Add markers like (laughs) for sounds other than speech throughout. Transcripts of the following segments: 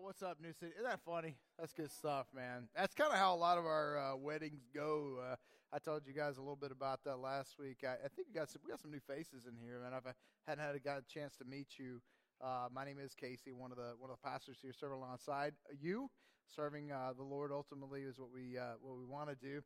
What's up, New City? Isn't that funny? That's good stuff, man. That's kind of how a lot of our uh, weddings go. Uh, I told you guys a little bit about that last week. I, I think we got some, we got some new faces in here, man. I've, I hadn't had a, got a chance to meet you. Uh, my name is Casey, one of the one of the pastors here, serving alongside you, serving uh, the Lord. Ultimately, is what we uh, what we want to do.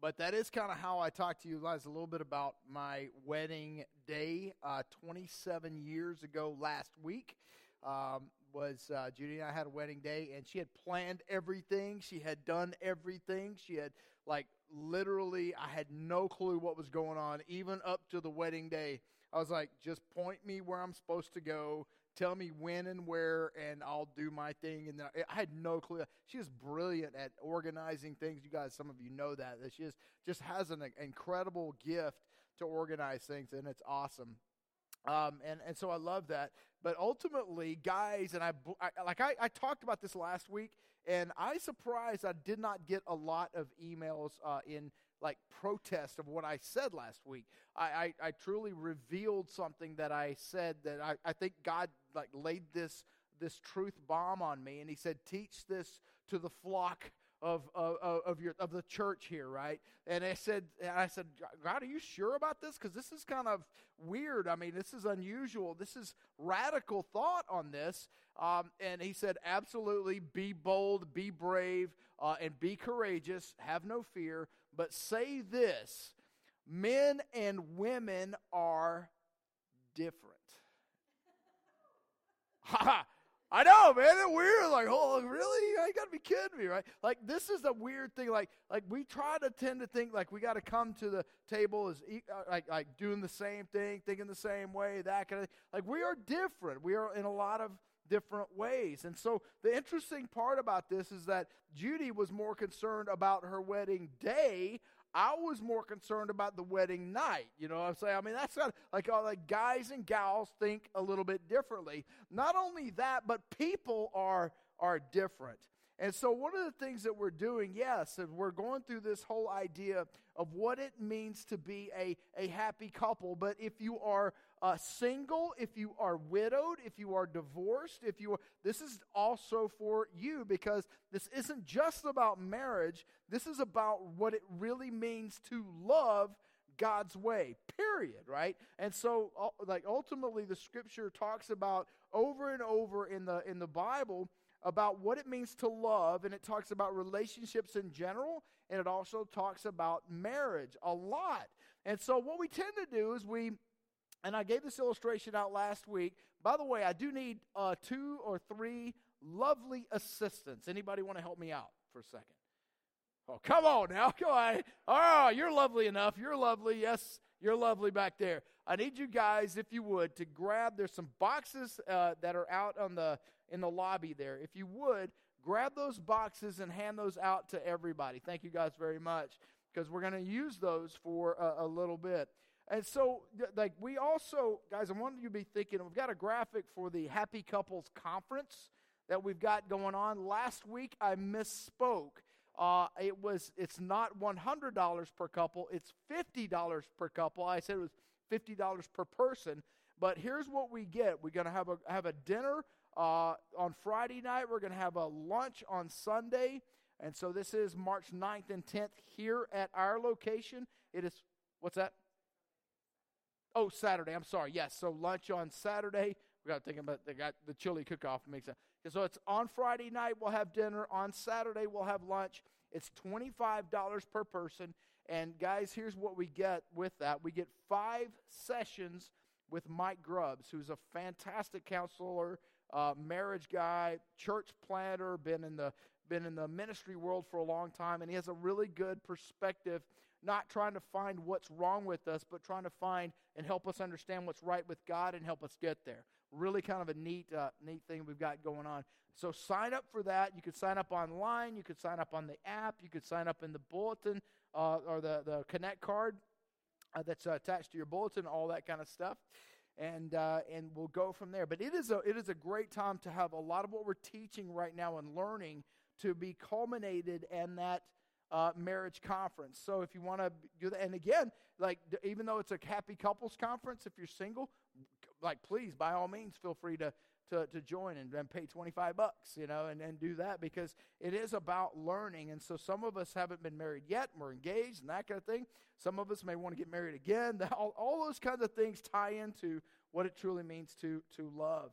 But that is kind of how I talked to you guys a little bit about my wedding day, uh, 27 years ago last week. Um, was uh, Judy and I had a wedding day, and she had planned everything. She had done everything. She had like literally, I had no clue what was going on, even up to the wedding day. I was like, just point me where I'm supposed to go. Tell me when and where, and I'll do my thing. And I had no clue. She is brilliant at organizing things. You guys, some of you know that. That she is, just has an incredible gift to organize things, and it's awesome. Um, and, and so I love that. But ultimately, guys, and I, I like I, I, talked about this last week, and I surprised I did not get a lot of emails uh, in like protest of what I said last week. I, I, I, truly revealed something that I said that I, I think God like laid this this truth bomb on me, and He said, "Teach this to the flock of, of, of, your, of the church here, right? And I said, and I said, God, are you sure about this? Because this is kind of weird. I mean, this is unusual. This is radical thought on this. Um, and he said, absolutely, be bold, be brave, uh, and be courageous. Have no fear. But say this men and women are different. (laughs) Ha ha! I know, man. It's weird. Like, oh, really? You got to be kidding me, right? Like, this is a weird thing. Like, like we try to tend to think like we got to come to the table as uh, like like doing the same thing, thinking the same way, that kind of thing. Like, we are different. We are in a lot of different ways. And so the interesting part about this is that Judy was more concerned about her wedding day I was more concerned about the wedding night. You know what I'm saying? I mean, that's not like uh, all the guys and gals think a little bit differently. Not only that, but people are are different. And so, one of the things that we're doing, yes, and we're going through this whole idea of what it means to be a, a happy couple. But if you are uh, single, if you are widowed, if you are divorced, if you are, this is also for you because this isn't just about marriage. This is about what it really means to love God's way, period, right? And so, like, ultimately, the scripture talks about over and over in the, in the Bible about what it means to love, and it talks about relationships in general, and it also talks about marriage a lot. And so, what we tend to do is we, and I gave this illustration out last week. By the way, I do need uh, two or three lovely assistants. Anybody want to help me out for a second? Oh, come on now. (laughs) Come on. Oh, you're lovely enough. You're lovely. Yes, you're lovely back there. I need you guys, if you would, to grab. There's some boxes uh, that are out on the in the lobby there. If you would, grab those boxes and hand those out to everybody. Thank you guys very much because we're going to use those for a, little bit. And so, like, we also, guys, I wanted you to be thinking, we've got a graphic for the Happy Couples Conference that we've got going on. Last week, I misspoke. Uh, it was, it's not $100 per couple, it's $50 per couple. I said it was $50 per person. But here's what we get. We're going to have a, have a dinner uh, on Friday night. We're going to have a lunch on Sunday. And so this is March 9th and 10th here at our location. It is, what's that? Oh, Saturday. I'm sorry. Yes. So lunch on Saturday. We got to think about they got the chili cook off. Makes sense. So it's on Friday night. We'll have dinner. On Saturday we'll have lunch. It's twenty five dollars per person. And guys, here's what we get with that. We get five sessions with Mike Grubbs, who's a fantastic counselor, uh, marriage guy, church planter, been in the been in the ministry world for a long time, and he has a really good perspective. Not trying to find what's wrong with us, but trying to find and help us understand what's right with God and help us get there. Really, kind of a neat, uh, neat thing we've got going on. So sign up for that. You could sign up online. You could sign up on the app. You could sign up in the bulletin uh, or the the Connect card uh, that's attached to your bulletin. All that kind of stuff and uh, and we'll go from there. But it is a it is a great time to have a lot of what we're teaching right now and learning to be culminated and that uh, marriage conference. So if you want to do that, and again, like even though it's a happy couples conference, if you're single, like please by all means feel free to to, to join and, and pay 25 bucks, you know, and, and do that because it is about learning. And so some of us haven't been married yet, we're engaged and that kind of thing. Some of us may want to get married again. (laughs) All, all those kinds of things tie into what it truly means to, to love.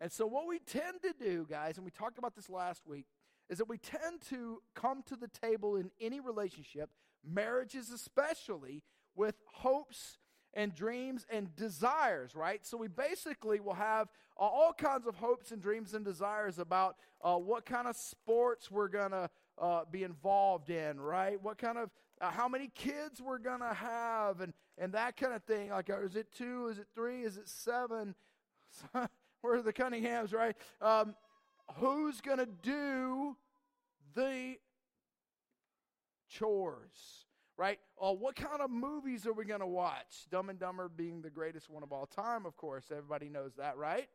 And so, what we tend to do, guys, and we talked about this last week, is that we tend to come to the table in any relationship, marriages especially, with hopes and dreams and desires, right? So we basically will have uh, all kinds of hopes and dreams and desires about uh, what kind of sports we're going to uh, be involved in, right? What kind of, uh, how many kids we're going to have and, and that kind of thing. Like, uh, is it two? Is it three? Is it seven? (laughs) Where are the Cunninghams, right? Um, who's going to do the chores? right? Uh, what kind of movies are we going to watch? Dumb and Dumber being the greatest one of all time, of course. Everybody knows that, right?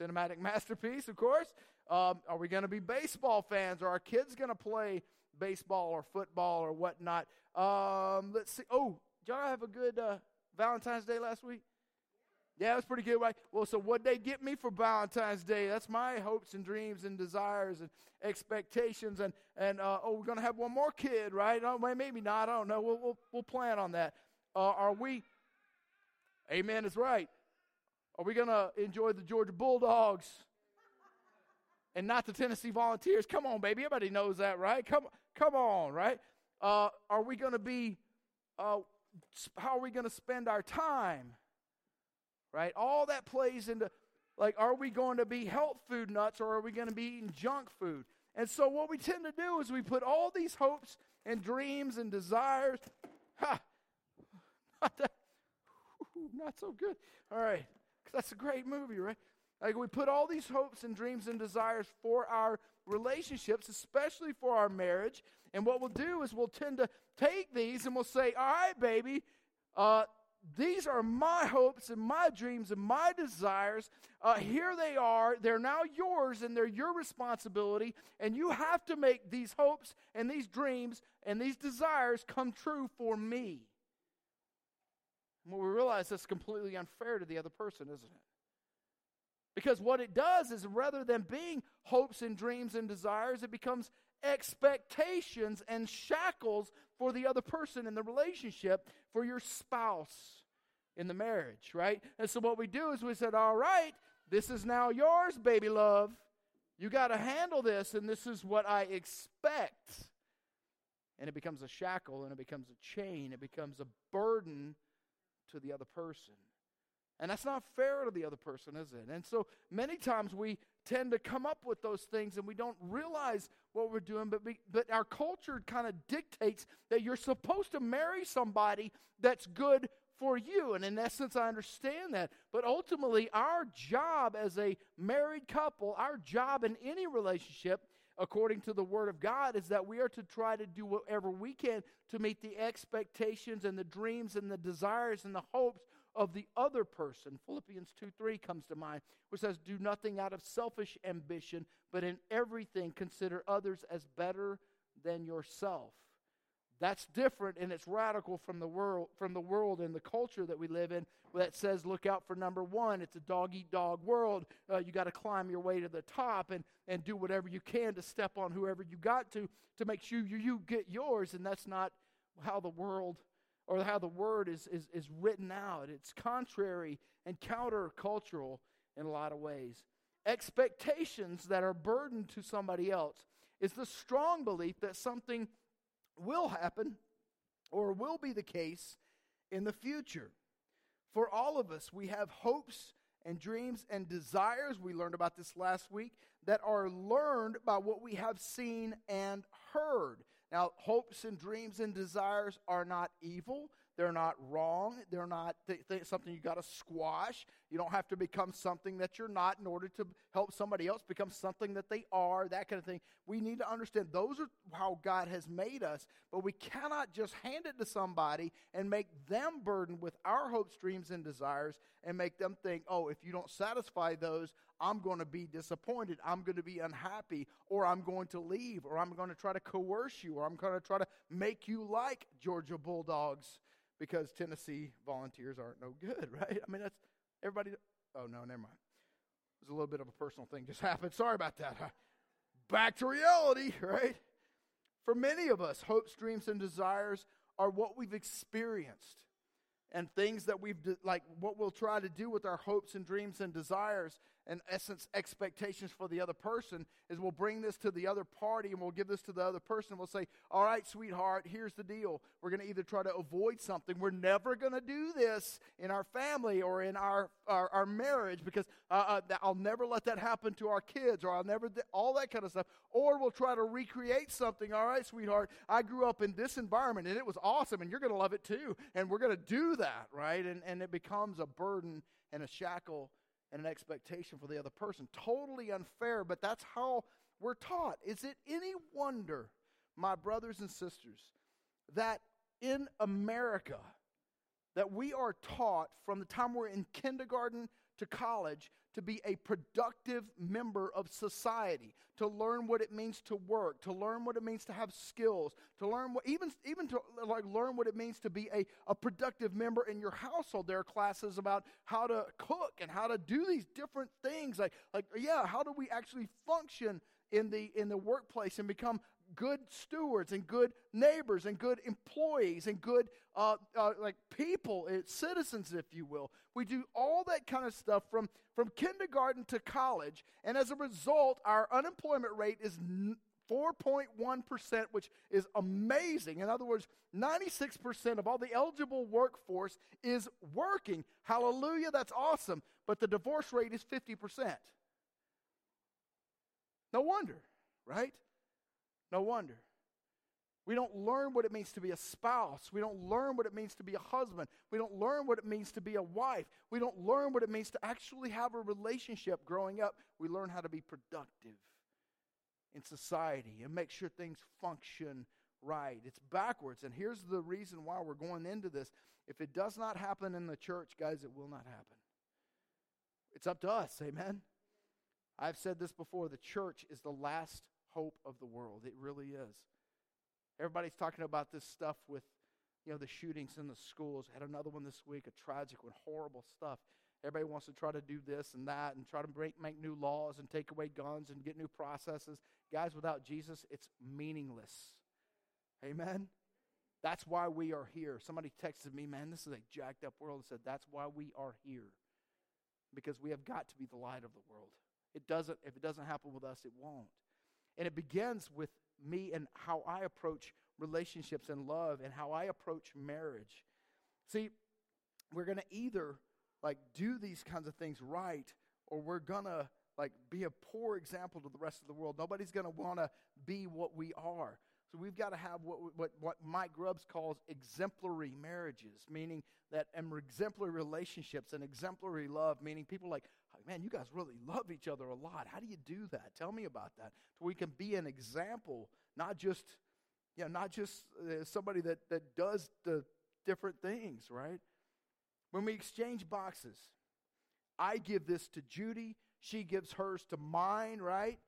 Cinematic (laughs) masterpiece, of course. Um, are we going to be baseball fans? Are our kids going to play baseball or football or whatnot? Um, let's see. Oh, y'all have a good uh, Valentine's Day last week? Yeah, was pretty good, right? Well, so what they get me for Valentine's Day? That's my hopes and dreams and desires and expectations. And and uh, oh, we're gonna have one more kid, right? Oh, maybe not. I don't know. We'll we'll, we'll plan on that. Uh, are we? Amen is right. Are we gonna enjoy the Georgia Bulldogs and not the Tennessee Volunteers? Come on, baby. Everybody knows that, right? Come come on, right? Uh, are we gonna be? Uh, how are we gonna spend our time? Right? All that plays into like, are we going to be health food nuts or are we going to be eating junk food? And so, what we tend to do is we put all these hopes and dreams and desires. Ha! Not, that, not so good. All right. Because That's a great movie, right? Like, we put all these hopes and dreams and desires for our relationships, especially for our marriage. And what we'll do is we'll tend to take these and we'll say, all right, baby, uh, these are my hopes and my dreams and my desires. Uh, here they are. They're now yours and they're your responsibility. And you have to make these hopes and these dreams and these desires come true for me. And we realize that's completely unfair to the other person, isn't it? Because what it does is rather than being hopes and dreams and desires, it becomes expectations and shackles for the other person in the relationship, for your spouse in the marriage, right? And so what we do is we said, all right, this is now yours, baby love. You got to handle this, and this is what I expect. And it becomes a shackle, and it becomes a chain, it becomes a burden to the other person. And that's not fair to the other person, is it? And so many times we tend to come up with those things and we don't realize what we're doing, but, we, but our culture kind of dictates that you're supposed to marry somebody that's good for you. And in essence, I understand that. But ultimately, our job as a married couple, our job in any relationship, according to the Word of God, is that we are to try to do whatever we can to meet the expectations and the dreams and the desires and the hopes of the other person. Philippians 2 3 comes to mind, which says, Do nothing out of selfish ambition, but in everything consider others as better than yourself. That's different and it's radical from the world from the world and the culture that we live in that says look out for number one. It's a dog eat dog world. Uh, you got to climb your way to the top and and do whatever you can to step on whoever you got to to make sure you, you get yours. And that's not how the world or how the word is, is, is written out. It's contrary and countercultural in a lot of ways. Expectations that are burdened to somebody else is the strong belief that something will happen or will be the case in the future. For all of us, we have hopes and dreams and desires. We learned about this last week that are learned by what we have seen and heard. Now, hopes and dreams and desires are not evil. They're not wrong. They're not th- th- something you got to squash. You don't have to become something that you're not in order to help somebody else become something that they are, that kind of thing. We need to understand those are how God has made us, but we cannot just hand it to somebody and make them burdened with our hopes, dreams, and desires and make them think, oh, if you don't satisfy those, I'm going to be disappointed. I'm going to be unhappy, or I'm going to leave, or I'm going to try to coerce you, or I'm going to try to make you like Georgia Bulldogs because Tennessee volunteers aren't no good, (laughs) right? I mean, that's everybody. Oh, no, never mind. There's a little bit of a personal thing just (laughs) happened. Sorry about that. Back to reality, (laughs) right? For many of us, hopes, dreams, and desires are what we've experienced and things that we've like what we'll try to do with our hopes and dreams and desires in essence expectations for the other person is we'll bring this to the other party and we'll give this to the other person. We'll say all right sweetheart here's the deal. We're going to either try to avoid something. We're never going to do this in our family or in our our, our marriage because uh, uh, i'll never let that happen to our kids or i'll never all that kind of stuff. Or we'll try to recreate something. All right sweetheart i grew up in this environment and it was awesome and you're going to love it too. And we're going to do that right? And, and it becomes a burden and a shackle and an expectation for the other person. Totally unfair, but that's how we're taught. Is it any wonder, my brothers and sisters, that in America, that we are taught from the time we're in kindergarten to college to be a productive member of society, to learn what it means to work, to learn what it means to have skills, to learn what even even to like learn what it means to be a, a productive member in your household. There are classes about how to cook and how to do these different things. Like like yeah, how do we actually function in the in the workplace and become good stewards and good neighbors and good employees and good uh, uh, like people, uh, citizens, if you will. We do all that kind of stuff from, from kindergarten to college, and as a result, our unemployment rate is 4.1%, which is amazing. In other words, 96% of all the eligible workforce is working. Hallelujah, that's awesome. But the divorce rate is 50%. No wonder, right? No wonder. We don't learn what it means to be a spouse. We don't learn what it means to be a husband. We don't learn what it means to be a wife. We don't learn what it means to actually have a relationship growing up. We learn how to be productive in society and make sure things function right. It's backwards. And here's the reason why we're going into this. If it does not happen in the church, guys, it will not happen. It's up to us. Amen. I've said this before the church is the last hope of the world. It really is. Everybody's talking about this stuff with, you know, the shootings in the schools. I had another one this week, a tragic one, horrible stuff. Everybody wants to try to do this and that and try to break, make new laws and take away guns and get new processes. Guys, without Jesus, it's meaningless. Amen? That's why we are here. Somebody texted me, man, this is a jacked up world, and said, that's why we are here. Because we have got to be the light of the world. It doesn't, if it doesn't happen with us, it won't. And it begins with me and how I approach relationships and love and how I approach marriage. See, we're going to either like do these kinds of things right or we're going to like be a poor example to the rest of the world. Nobody's going to want to be what we are. So we've got to have what, what, what Mike Grubbs calls exemplary marriages, meaning that and exemplary relationships and exemplary love, meaning people like, man, you guys really love each other a lot. How do you do that? Tell me about that. So we can be an example, not just, you know, not just uh, somebody that, that does the different things, right? When we exchange boxes, I give this to Judy, she gives hers to mine, right?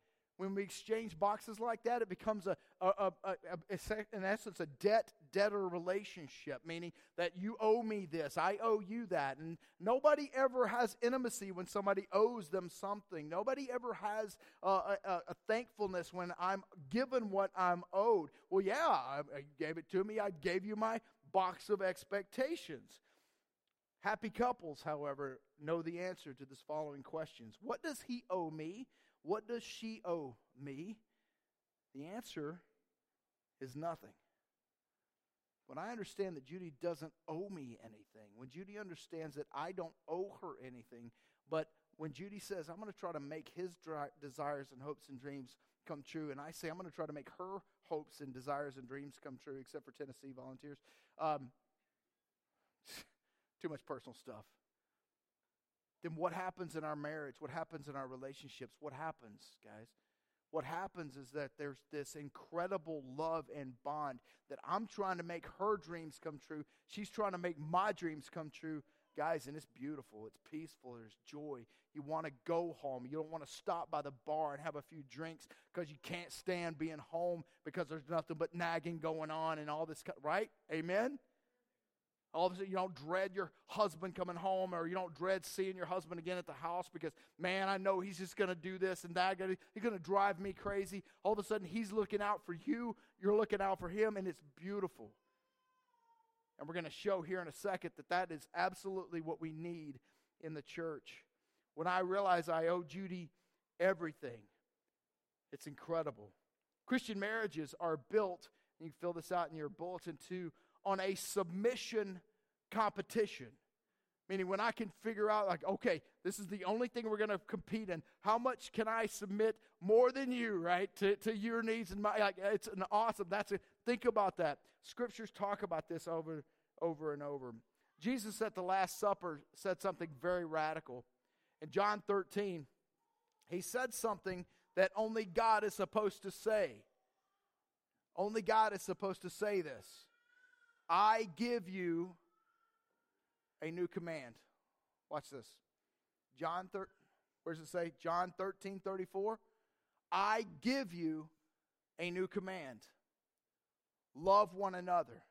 When we exchange boxes like that, it becomes a, a, a, a, in essence, a debt debtor relationship, meaning that you owe me this, I owe you that. And nobody ever has intimacy when somebody owes them something. Nobody ever has a, a, thankfulness when I'm given what I'm owed. Well, yeah, I, I gave it to me, I gave you my box of expectations. Happy couples, however, know the answer to this following questions What does he owe me? What does she owe me? The answer is nothing. When I understand that Judy doesn't owe me anything, when Judy understands that I don't owe her anything, but when Judy says, I'm going to try to make his desires and hopes and dreams come true, and I say, I'm going to try to make her hopes and desires and dreams come true, except for Tennessee volunteers, um, (laughs) too much personal stuff then what happens in our marriage? What happens in our relationships? What happens, guys? What happens is that there's this incredible love and bond that I'm trying to make her dreams come true. She's trying to make my dreams come true. Guys, and it's beautiful. It's peaceful. There's joy. You want to go home. You don't want to stop by the bar and have a few drinks because you can't stand being home because there's nothing but nagging going on and all this, right? Amen? All of a sudden, you don't dread your husband coming home, or you don't dread seeing your husband again at the house because, man, I know he's just going to do this and that. He's going to drive me crazy. All of a sudden, he's looking out for you. You're looking out for him, and it's beautiful. And we're going to show here in a second that that is absolutely what we need in the church. When I realize I owe Judy everything, it's incredible. Christian marriages are built, and you fill this out in your bulletin too, on a submission competition. Meaning, when I can figure out, like, okay, this is the only thing we're going to compete in. How much can I submit more than you, right, to, to your needs and my? Like, it's an awesome. That's a think about that. Scriptures talk about this over, over and over. Jesus at the Last Supper said something very radical. In John 13, he said something that only God is supposed to say. Only God is supposed to say this. I give you a new command. Watch this. John 13, where does it say? John 13, 34. I give you a new command. Love one another.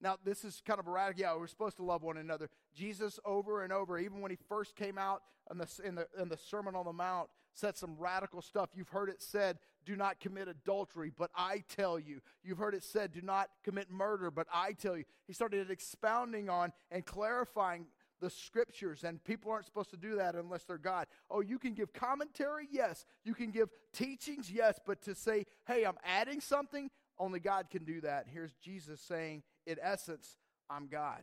Now, this is kind of erratic. Yeah, we're supposed to love one another. Jesus, over and over, even when he first came out in the, in the, in the Sermon on the Mount, said some radical stuff. You've heard it said, do not commit adultery, but I tell you. You've heard it said, do not commit murder, but I tell you. He started expounding on and clarifying the scriptures, and people aren't supposed to do that unless they're God. Oh, you can give commentary? Yes. You can give teachings? Yes. But to say, hey, I'm adding something, only God can do that. Here's Jesus saying, in essence, I'm God.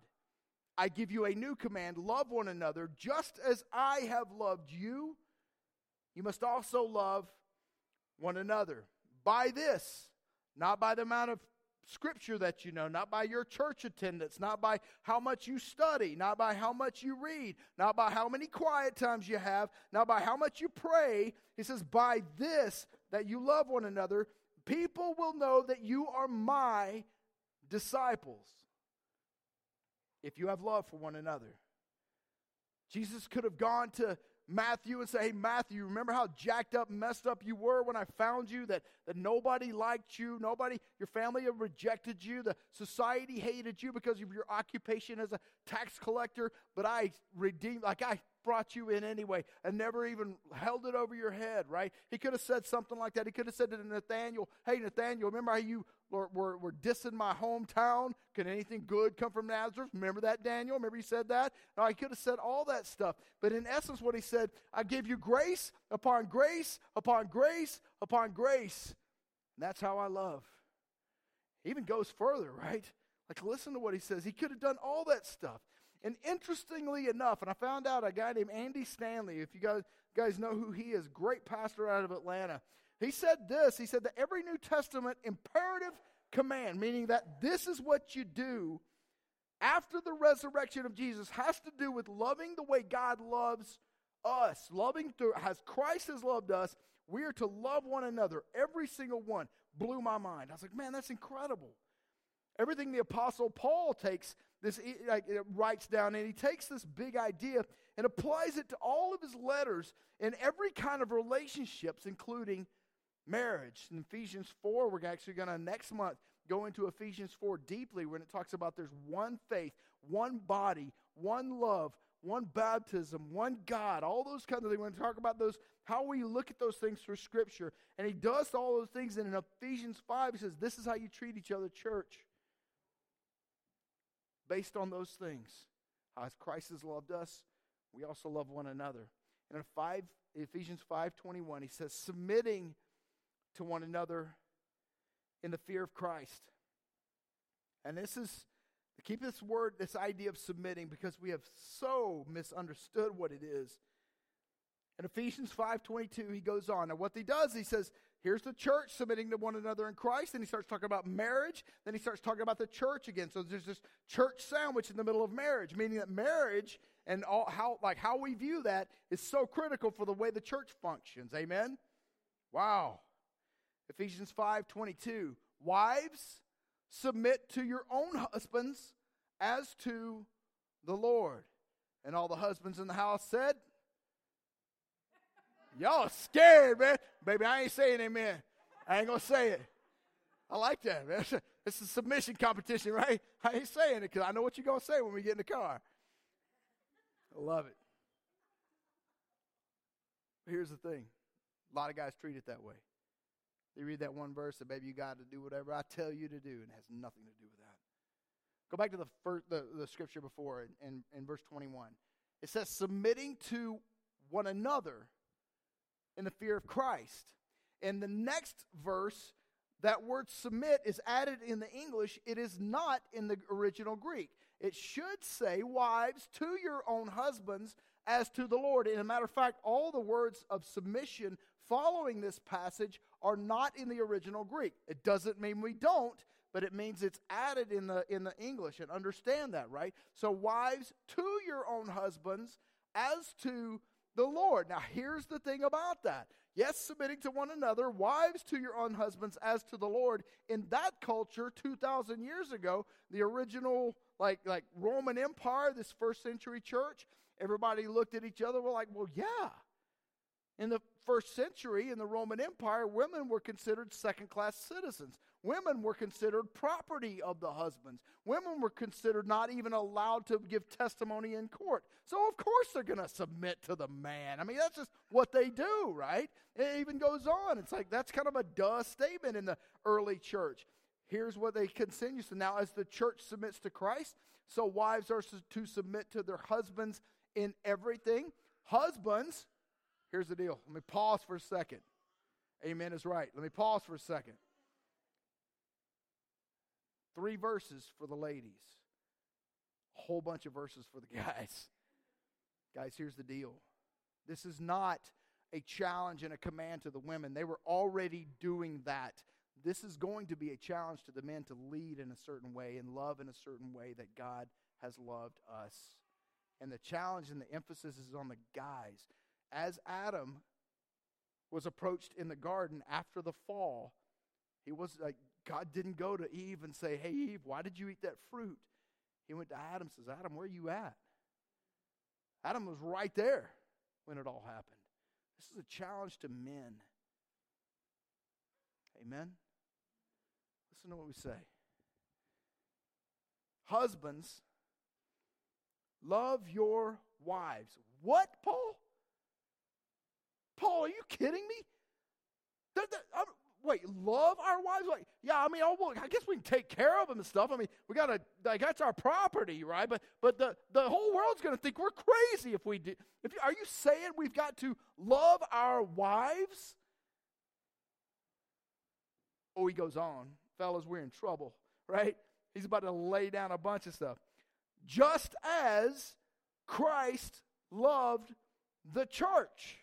I give you a new command love one another just as I have loved you. You must also love one another. By this, not by the amount of scripture that you know, not by your church attendance, not by how much you study, not by how much you read, not by how many quiet times you have, not by how much you pray. He says, by this, that you love one another, people will know that you are my disciples if you have love for one another. Jesus could have gone to Matthew and say, Hey, Matthew, remember how jacked up, messed up you were when I found you? That, that nobody liked you, nobody, your family rejected you, the society hated you because of your occupation as a tax collector, but I redeemed, like I brought you in anyway and never even held it over your head, right? He could have said something like that. He could have said to Nathaniel, Hey, Nathaniel, remember how you were, were, were dissing my hometown? Can anything good come from Nazareth? Remember that, Daniel? Remember he said that? No, he could have said all that stuff. But in essence, what he said, I give you grace upon grace upon grace upon grace. And that's how I love. He even goes further, right? Like, listen to what he says. He could have done all that stuff. And interestingly enough, and I found out a guy named Andy Stanley, if you guys, guys know who he is, great pastor out of Atlanta. He said this He said that every New Testament imperative command, meaning that this is what you do after the resurrection of Jesus, has to do with loving the way God loves us. Loving through, as Christ has loved us, we are to love one another. Every single one blew my mind. I was like, man, that's incredible. Everything the Apostle Paul takes this like, writes down, and he takes this big idea and applies it to all of his letters in every kind of relationships, including marriage. In Ephesians 4, we're actually going to next month go into Ephesians 4 deeply when it talks about there's one faith, one body, one love, one baptism, one God, all those kinds of things. We're going to talk about those, how we look at those things through Scripture. And he does all those things. And in Ephesians 5, he says, This is how you treat each other, church based on those things. As Christ has loved us, we also love one another. And in 5, Ephesians 5.21, he says, submitting to one another in the fear of Christ. And this is, keep this word, this idea of submitting, because we have so misunderstood what it is. In Ephesians 5.22, he goes on. And what he does, he says, Here's the church submitting to one another in Christ. Then he starts talking about marriage. Then he starts talking about the church again. So there's this church sandwich in the middle of marriage, meaning that marriage and all, how like how we view that is so critical for the way the church functions. Amen. Wow. Ephesians 5:22. Wives, submit to your own husbands as to the Lord. And all the husbands in the house said, Y'all scared, man. Baby, I ain't saying amen. I ain't going to say it. I like that, man. (laughs) It's a submission competition, right? I ain't saying it because I know what you're going to say when we get in the car. I love it. Here's the thing a lot of guys treat it that way. They read that one verse that, baby, you got to do whatever I tell you to do, and it has nothing to do with that. Go back to the, first, the, the scripture before in, in, in verse 21. It says, submitting to one another in the fear of Christ. In the next verse, that word submit is added in the English. It is not in the original Greek. It should say, wives, to your own husbands as to the Lord. And a matter of fact, all the words of submission following this passage are not in the original Greek. It doesn't mean we don't, but it means it's added in the in the English and understand that, right? So wives to your own husbands as to the Lord. Now here's the thing about that. Yes, submitting to one another, wives to your own husbands as to the Lord. In that culture 2000 years ago, the original like like Roman Empire, this first century church, everybody looked at each other, were like, "Well, yeah." In the first century in the Roman Empire, women were considered second class citizens. Women were considered property of the husbands. Women were considered not even allowed to give testimony in court. So, of course, they're going to submit to the man. I mean, that's just what they do, right? It even goes on. It's like that's kind of a duh statement in the early church. Here's what they continue. So, now as the church submits to Christ, so wives are to submit to their husbands in everything. Husbands, Here's the deal. Let me pause for a second. Amen is right. Let me pause for a second. Three verses for the ladies, a whole bunch of verses for the (laughs) guys. Guys, here's the deal. This is not a challenge and a command to the women. They were already doing that. This is going to be a challenge to the men to lead in a certain way and love in a certain way that God has loved us. And the challenge and the emphasis is on the guys as Adam was approached in the garden after the fall, he was like, God didn't go to Eve and say, Hey, Eve, why did you eat that fruit? He went to Adam says, Adam, where are you at? Adam was right there when it all happened. This is a challenge to men. Amen? Listen to what we say. Husbands, love your wives. What, Paul? Paul, are you kidding me? They're, they're, uh, wait, love our wives? Like, yeah, I mean, oh, well, I guess we can take care of them and stuff. I mean, we got to, like, that's our property, right? But, but the, the whole world's to think we're crazy if we do. If you, are you saying we've got to love our wives? Oh, he goes on. Fellas, we're in trouble, right? He's about to lay down a bunch of stuff. Just as Christ loved the church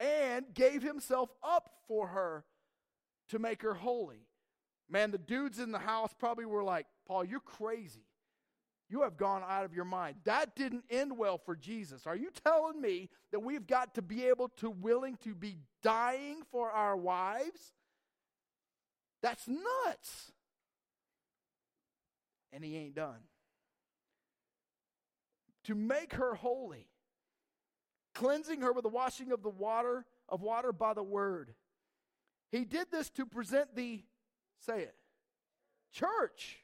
and gave himself up for her to make her holy. Man, the dudes in the house probably were like, Paul, you're crazy. You have gone out of your mind. That didn't end well for Jesus. Are you telling me that we've got to be able to willing to be dying for our wives? That's nuts. And he ain't done. To make her holy cleansing her with the washing of the water of water by the word. He did this to present the say it church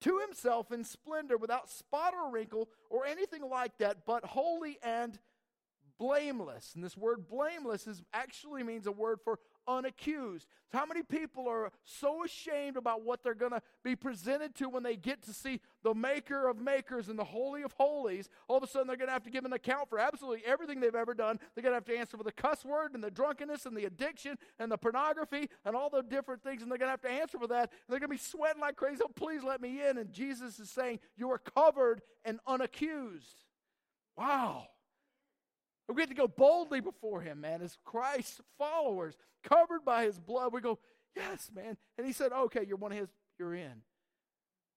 to himself in splendor without spot or wrinkle or anything like that but holy and blameless and this word blameless is actually means a word for unaccused. How many people are so ashamed about what they're going to be presented to when they get to see the maker of makers and the holy of holies? All of a sudden, they're going to have to give an account for absolutely everything they've ever done. They're going to have to answer for the cuss word and the drunkenness and the addiction and the pornography and all the different things, and they're going to have to answer for that. And they're going to be sweating like crazy. Oh, please let me in. And Jesus is saying, You are covered and unaccused. Wow. We get to go boldly before him, man, as Christ's followers, covered by his blood. We go, yes, man. And he said, okay, you're one of his, you're in.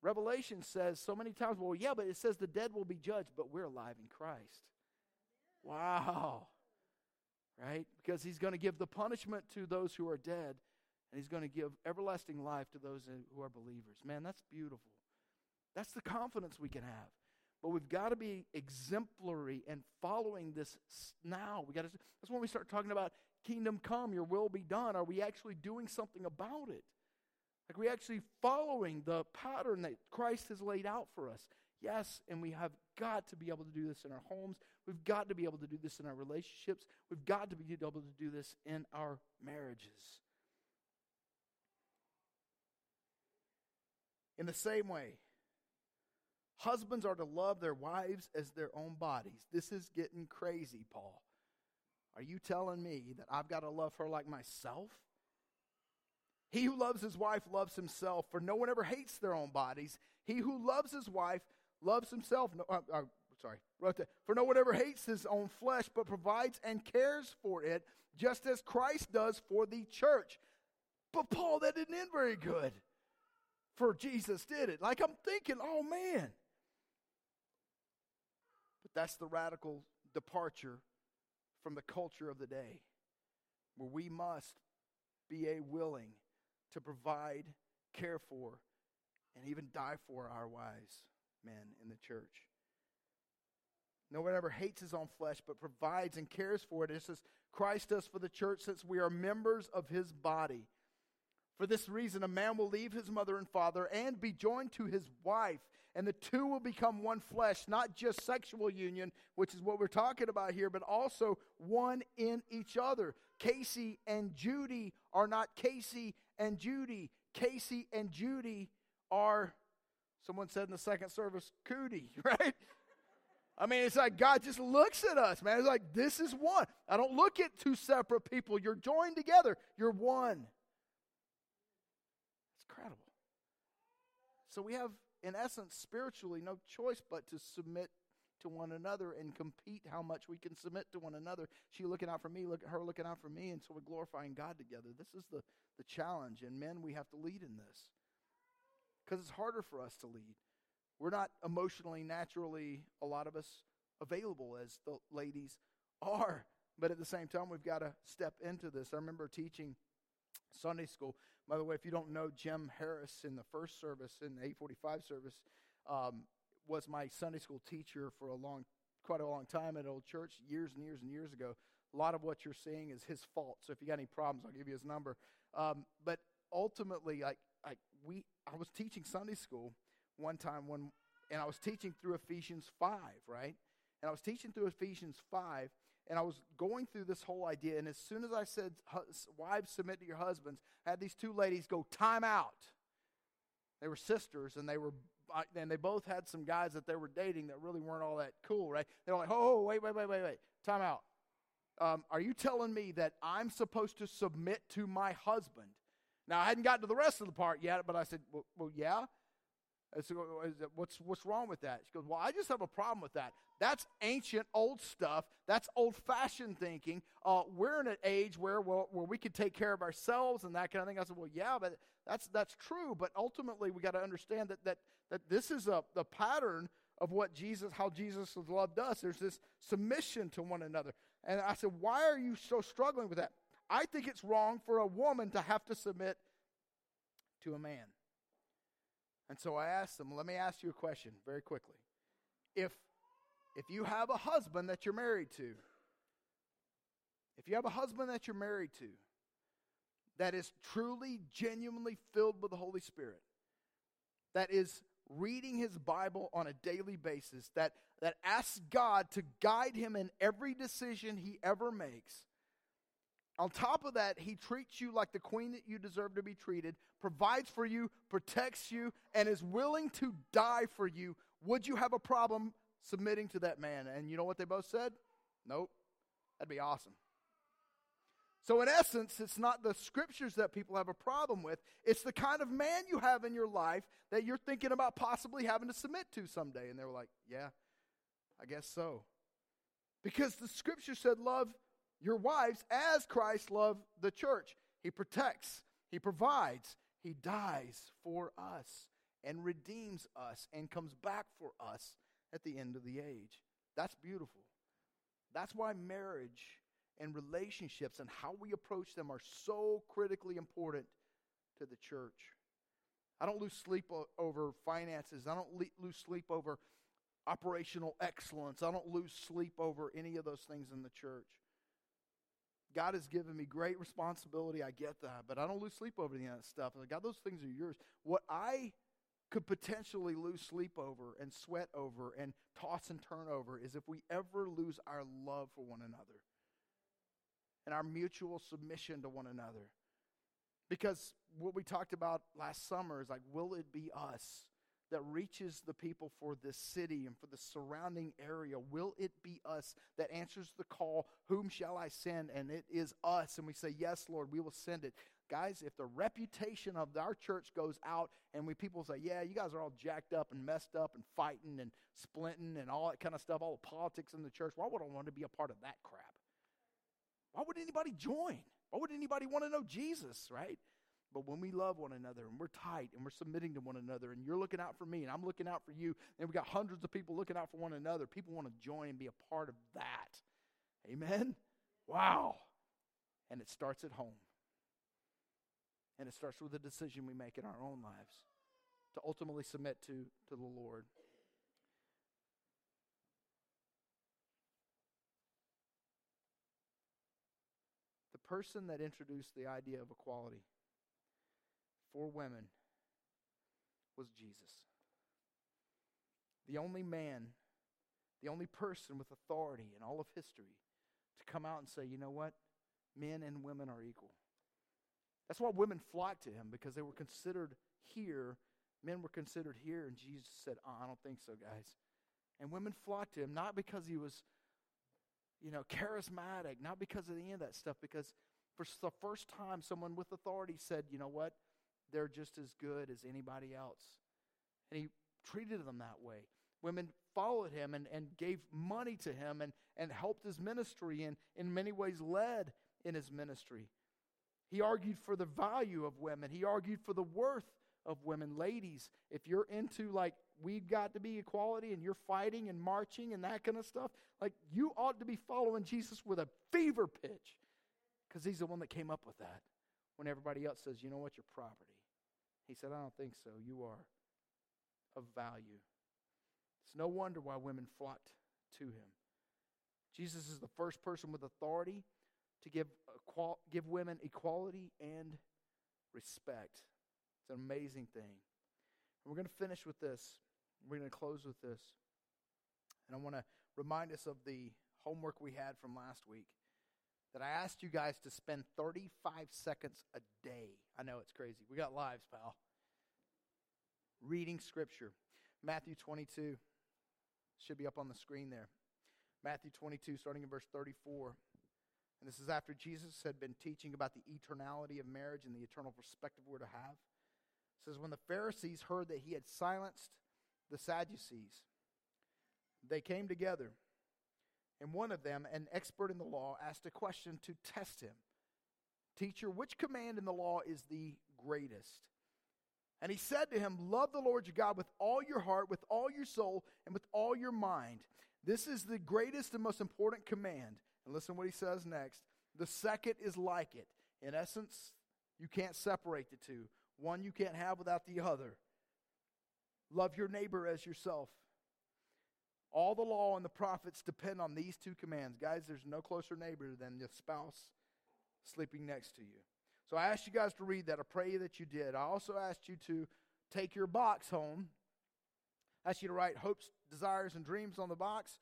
Revelation says so many times, well, yeah, but it says the dead will be judged, but we're alive in Christ. Wow. Right? Because he's going to give the punishment to those who are dead, and he's going to give everlasting life to those who are believers. Man, that's beautiful. That's the confidence we can have. But we've got to be exemplary and following this now. We got to. That's when we start talking about kingdom come, your will be done. Are we actually doing something about it? Like we actually following the pattern that Christ has laid out for us. Yes, and we have got to be able to do this in our homes. We've got to be able to do this in our relationships. We've got to be able to do this in our marriages. In the same way, husbands are to love their wives as their own bodies. This is getting crazy, Paul. Are you telling me that I've got to love her like myself? He who loves his wife loves himself, for no one ever hates their own bodies. He who loves his wife loves himself. No, uh, uh, sorry, wrote that. For no one ever hates his own flesh, but provides and cares for it, just as Christ does for the church. But Paul, that didn't end very good. For Jesus did it. Like I'm thinking, oh man. That's the radical departure from the culture of the day, where we must be a willing to provide, care for, and even die for our wives, men in the church. No one ever hates his own flesh, but provides and cares for it. It says Christ does for the church since we are members of his body. For this reason, a man will leave his mother and father and be joined to his wife, and the two will become one flesh, not just sexual union, which is what we're talking about here, but also one in each other. Casey and Judy are not Casey and Judy. Casey and Judy are, someone said in the second service, cootie, (laughs) right? I mean, it's like God just looks at us, man. It's like, this is one. I don't look at two separate people. You're joined together, you're one. It's incredible. So we have, in essence, spiritually, no choice but to submit to one another and compete how much we can submit to one another. She looking out for me, look her looking out for me, and so we're glorifying God together. This is the, the challenge, and men, we have to lead in this because it's harder for us to lead. We're not emotionally, naturally, a lot of us, available as the ladies are. But at the same time, we've got to step into this. I remember teaching Sunday school. By the way, if you don't know Jim Harris in the first service, in the 845 service, um, was my Sunday school teacher for a long, quite a long time at Old Church, years and years and years ago. A lot of what you're seeing is his fault. So if you got any problems, I'll give you his number. Um, but ultimately, like, like we, I was teaching Sunday school one time when, and I was teaching through Ephesians five, right? And I was teaching through Ephesians five, and I was going through this whole idea. And as soon as I said, "Wives, submit to your husbands," I had these two ladies go, "Time out." They were sisters, and they were and they both had some guys that they were dating that really weren't all that cool, right? They were like, oh, wait, wait, wait, wait, wait. Time out. Um, are you telling me that I'm supposed to submit to my husband? Now, I hadn't gotten to the rest of the part yet, but I said, well, well yeah. Said, what's, what's wrong with that? She goes, Well, I just have a problem with that. That's ancient, old stuff. That's old fashioned thinking. Uh, we're in an age where, well, where we can take care of ourselves and that kind of thing. I said, Well, yeah, but that's, that's true. But ultimately, we got to understand that, that, that this is a, the pattern of what Jesus, how Jesus has loved us. There's this submission to one another. And I said, Why are you so struggling with that? I think it's wrong for a woman to have to submit to a man. And so I asked them, let me ask you a question very quickly. If if you have a husband that you're married to, if you have a husband that you're married to that is truly genuinely filled with the Holy Spirit, that is reading his Bible on a daily basis, that, that asks God to guide him in every decision he ever makes, on top of that, he treats you like the queen that you deserve to be treated, provides for you, protects you, and is willing to die for you. Would you have a problem submitting to that man? And you know what they both said? Nope. That'd be awesome. So, in essence, it's not the scriptures that people have a problem with. It's the kind of man you have in your life that you're thinking about possibly having to submit to someday. And they were like, Yeah, I guess so. Because the scripture said, Love your wives as Christ loved the church. He protects, He provides, He dies for us and redeems us and comes back for us at the end of the age. That's beautiful. That's why marriage and relationships and how we approach them are so critically important to the church. I don't lose sleep over finances. I don't lose sleep over operational excellence. I don't lose sleep over any of those things in the church. God has given me great responsibility. I get that, but I don't lose sleep over any of that stuff. Like, God, those things are yours. What I could potentially lose sleep over and sweat over and toss and turn over is if we ever lose our love for one another and our mutual submission to one another. Because what we talked about last summer is like, will it be us that reaches the people for this city and for the surrounding area? Will it be us that answers the call, Whom shall I send? And it is us. And we say, Yes, Lord, we will send it. Guys, if the reputation of our church goes out and we people say, Yeah, you guys are all jacked up and messed up and fighting and splinting and all that kind of stuff, all the politics in the church, why would I want to be a part of that crap? Why would anybody join? Why would anybody want to know Jesus, right? But when we love one another and we're tight and we're submitting to one another and you're looking out for me and I'm looking out for you and we got hundreds of people looking out for one another, people want to join and be a part of that. Amen? Wow. And it starts at home. And it starts with a decision we make in our own lives to ultimately submit to, to the Lord. The person that introduced the idea of equality for women was Jesus. The only man, the only person with authority in all of history to come out and say, you know what? Men and women are equal. That's why women flocked to him because they were considered here. Men were considered here, and Jesus said, oh, I don't think so, guys. And women flocked to him, not because he was, you know, charismatic, not because of any of that stuff, because for the first time, someone with authority said, you know what? They're just as good as anybody else. And he treated them that way. Women followed him and, and gave money to him and, and helped his ministry and in many ways led in his ministry. He argued for the value of women. He argued for the worth of women. Ladies, if you're into like we've got to be equality and you're fighting and marching and that kind of stuff, like you ought to be following Jesus with a fever pitch because he's the one that came up with that when everybody else says, you know what, you're property. He said, I don't think so. You are of value. It's no wonder why women flocked to him. Jesus is the first person with authority to give, give women equality and respect. It's an amazing thing. And we're going to finish with this. We're going to close with this. And I want to remind us of the homework we had from last week that I asked you guys to spend 35 seconds a day. I know it's crazy. We got lives, pal. Reading scripture. Matthew 22 should be up on the screen there. Matthew 22, starting in verse 34. And this is after Jesus had been teaching about the eternality of marriage and the eternal perspective we're to have. It says, When the Pharisees heard that he had silenced the Sadducees, they came together and one of them, an expert in the law, asked a question to test him Teacher, which command in the law is the greatest? And he said to him, Love the Lord your God with all your heart, with all your soul, and with all your mind. This is the greatest and most important command. And listen what he says next. The second is like it. In essence, you can't separate the two. One you can't have without the other. Love your neighbor as yourself. All the law and the prophets depend on these two commands. Guys, there's no closer neighbor than the spouse sleeping next to you. So I asked you guys to read that. I pray that you did. I also asked you to take your box home. I asked you to write hopes, desires, and dreams on the box,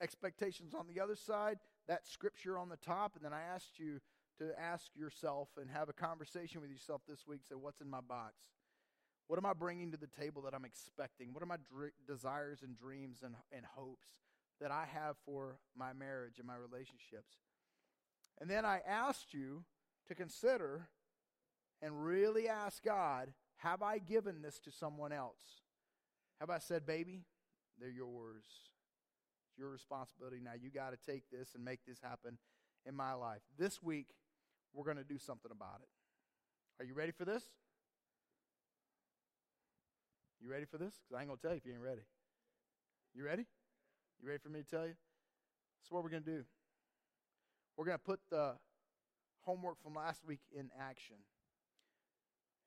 expectations on the other side, that scripture on the top, and then I asked you to ask yourself and have a conversation with yourself this week. Say, what's in my box? What am I bringing to the table that I'm expecting? What are my dr- desires and dreams and, and hopes that I have for my marriage and my relationships? And then I asked you to consider and really ask God, have I given this to someone else? Have I said, baby, they're yours? It's your responsibility now. You got to take this and make this happen in my life. This week, we're going to do something about it. Are you ready for this? You ready for this? Because I ain't going to tell you if you ain't ready. You ready? You ready for me to tell you? That's what we're going to do. We're going to put the homework from last week in action.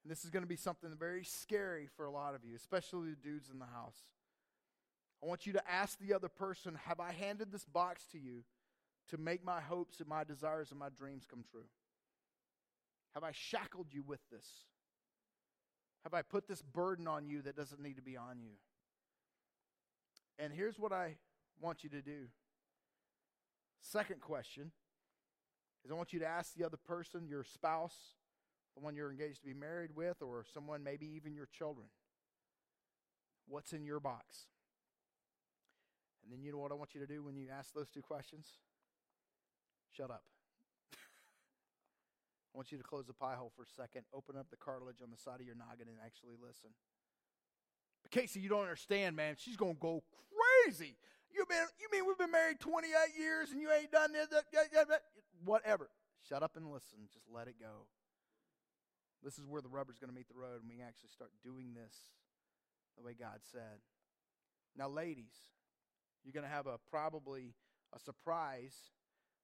And this is going to be something very scary for a lot of you, especially the dudes in the house. I want you to ask the other person Have I handed this box to you to make my hopes and my desires and my dreams come true? Have I shackled you with this? Have I put this burden on you that doesn't need to be on you? And here's what I want you to do. Second question is I want you to ask the other person, your spouse, the one you're engaged to be married with, or someone, maybe even your children, what's in your box? And then you know what I want you to do when you ask those two questions? Shut up. I want you to close the pie hole for a second, open up the cartilage on the side of your noggin, and actually listen. But Casey, you don't understand, man. She's to go crazy. You been you mean we've been married 28 years and you ain't done this? Whatever. Shut up and listen. Just let it go. This is where the rubber's going to meet the road, and we actually start doing this the way God said. Now, ladies, you're going to have a probably a surprise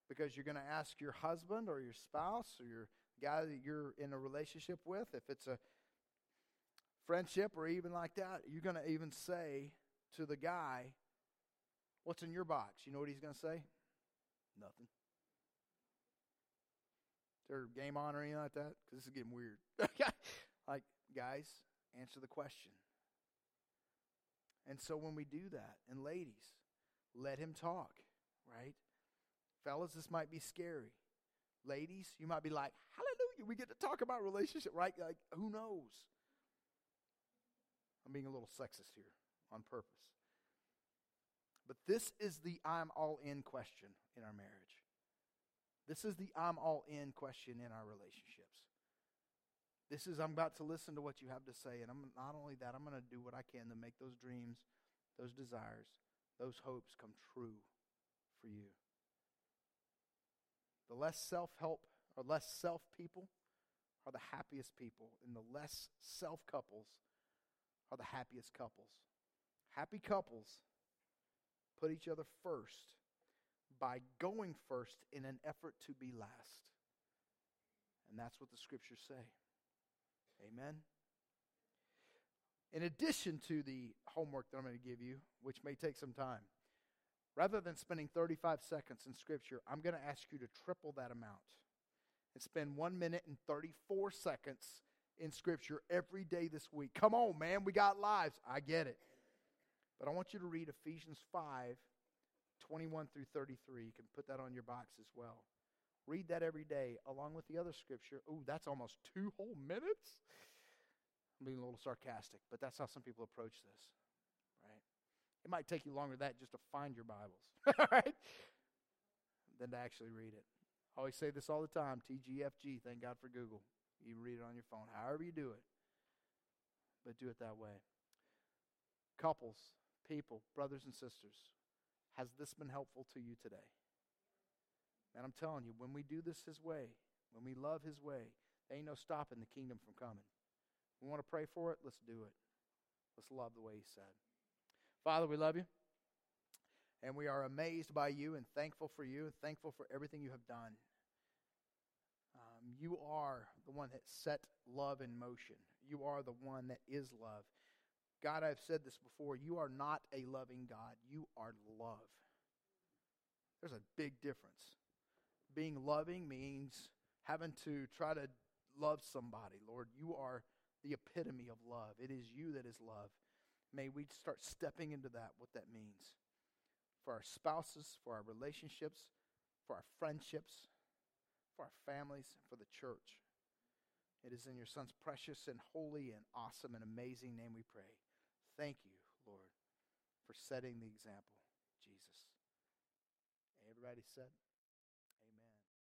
because you're going to ask your husband or your spouse or your guy that you're in a relationship with, if it's a friendship or even like that, you're going to even say to the guy, What's in your box? You know what he's going to say? Nothing. Is there game on or anything like that? Because this is getting weird. (laughs) like, guys, answer the question. And so when we do that, and ladies, let him talk, right? Fellas, this might be scary. Ladies, you might be like, hallelujah, we get to talk about relationship, right? Like, who knows? I'm being a little sexist here on purpose. But this is the I'm all in question in our marriage. This is the I'm all in question in our relationships. This is I'm about to listen to what you have to say, and I'm not only that, I'm going to do what I can to make those dreams, those desires, those hopes come true for you. The less self help or less self people are the happiest people, and the less self couples are the happiest couples. Happy couples put each other first by going first in an effort to be last. And that's what the scriptures say. Amen. In addition to the homework that I'm going to give you, which may take some time, rather than spending 35 seconds in Scripture, I'm going to ask you to triple that amount and spend one minute and 34 seconds in Scripture every day this week. Come on, man, we got lives. I get it. But I want you to read Ephesians 5 21 through 33. You can put that on your box as well. Read that every day along with the other scripture. Oh, that's almost two whole minutes? I'm being a little sarcastic, but that's how some people approach this? It might take you longer than that just to find your Bibles, (laughs) right? Than to actually read it. I always say this all the time TGFG, thank God for Google. You read it on your phone, however you do it, but do it that way. Couples, people, brothers and sisters, has this been helpful to you today? And I'm telling you, when we do this His way, when we love His way, there ain't no stopping the kingdom from coming. We want to pray for it? Let's do it. Let's love the way He said. Father, we love you. And we are amazed by you and thankful for you thankful for everything you have done. Um, you are the one that set love in motion. You are the one that is love. God, I've said this before. You are not a loving God. You are love. There's a big difference. Being loving means having to try to love somebody. Lord, you are the epitome of love. It is you that is love. May we start stepping into that, what that means for our spouses, for our relationships, for our friendships, for our families, for the church. It is in your Son's precious and holy and awesome and amazing name we pray. Thank you, Lord, for setting the example, Jesus. Everybody said,